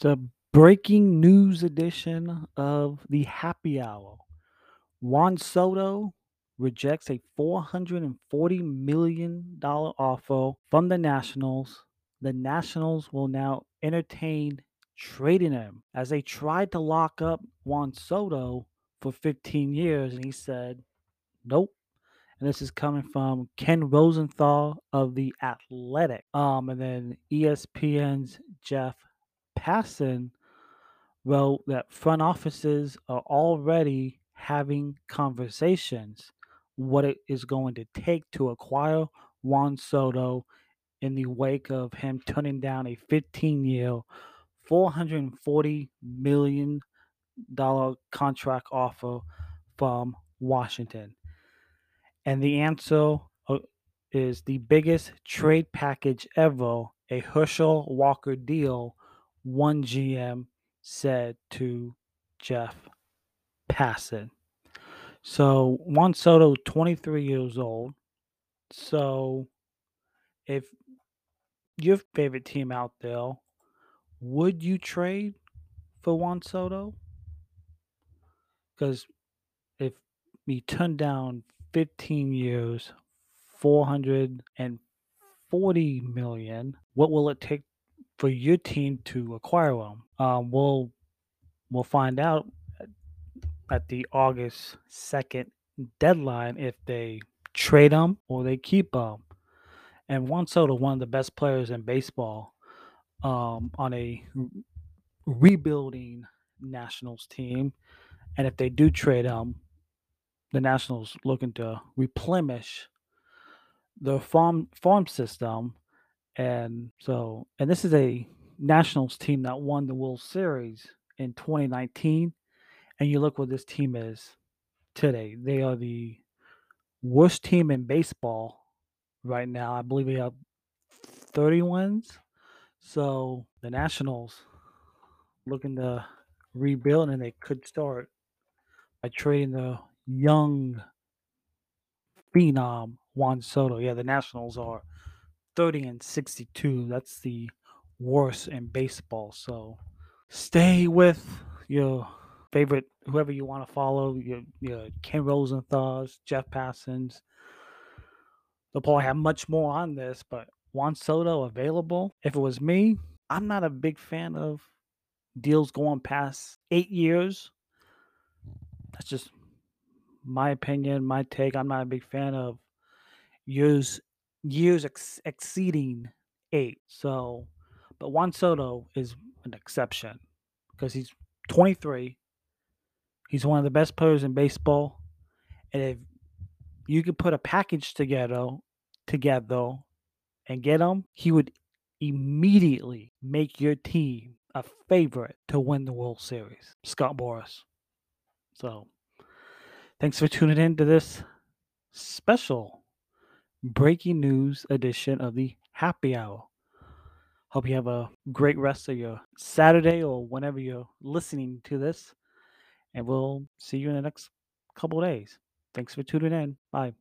The breaking news edition of the happy hour. Juan Soto rejects a $440 million offer from the Nationals. The Nationals will now entertain trading him as they tried to lock up Juan Soto for 15 years, and he said, Nope. And this is coming from Ken Rosenthal of The Athletic. Um, and then ESPN's Jeff Passan wrote that front offices are already having conversations what it is going to take to acquire Juan Soto in the wake of him turning down a 15 year, $440 million contract offer from Washington. And the answer uh, is the biggest trade package ever, a Herschel Walker deal, one GM said to Jeff Passan. So Juan Soto, 23 years old. So if your favorite team out there, would you trade for Juan Soto? Because if we turn down 15 years, 440 million, what will it take for your team to acquire them. Um, we'll we'll find out at the August 2nd deadline if they trade them or they keep them. And Juan Soto, one of the best players in baseball, um, on a rebuilding Nationals team. And if they do trade him, the Nationals looking to replenish the farm farm system. And so, and this is a Nationals team that won the World Series in 2019. And you look what this team is today. They are the worst team in baseball right now. I believe they have 30 wins. So the Nationals looking to rebuild, and they could start by trading the young phenom Juan Soto. Yeah, the Nationals are 30 and 62. That's the worst in baseball. So stay with your favorite, whoever you want to follow, your, your Ken Rosenthal's, Jeff Passans. They'll probably have much more on this, but Juan Soto available. If it was me, I'm not a big fan of deals going past eight years. That's just my opinion, my take. I'm not a big fan of years years ex- exceeding eight. So, but Juan Soto is an exception because he's 23. He's one of the best players in baseball, and if you could put a package together, together, and get him, he would immediately make your team a favorite to win the World Series. Scott Boras. So, thanks for tuning in to this special breaking news edition of the Happy Hour. Hope you have a great rest of your Saturday or whenever you're listening to this. And we'll see you in the next couple days. Thanks for tuning in. Bye.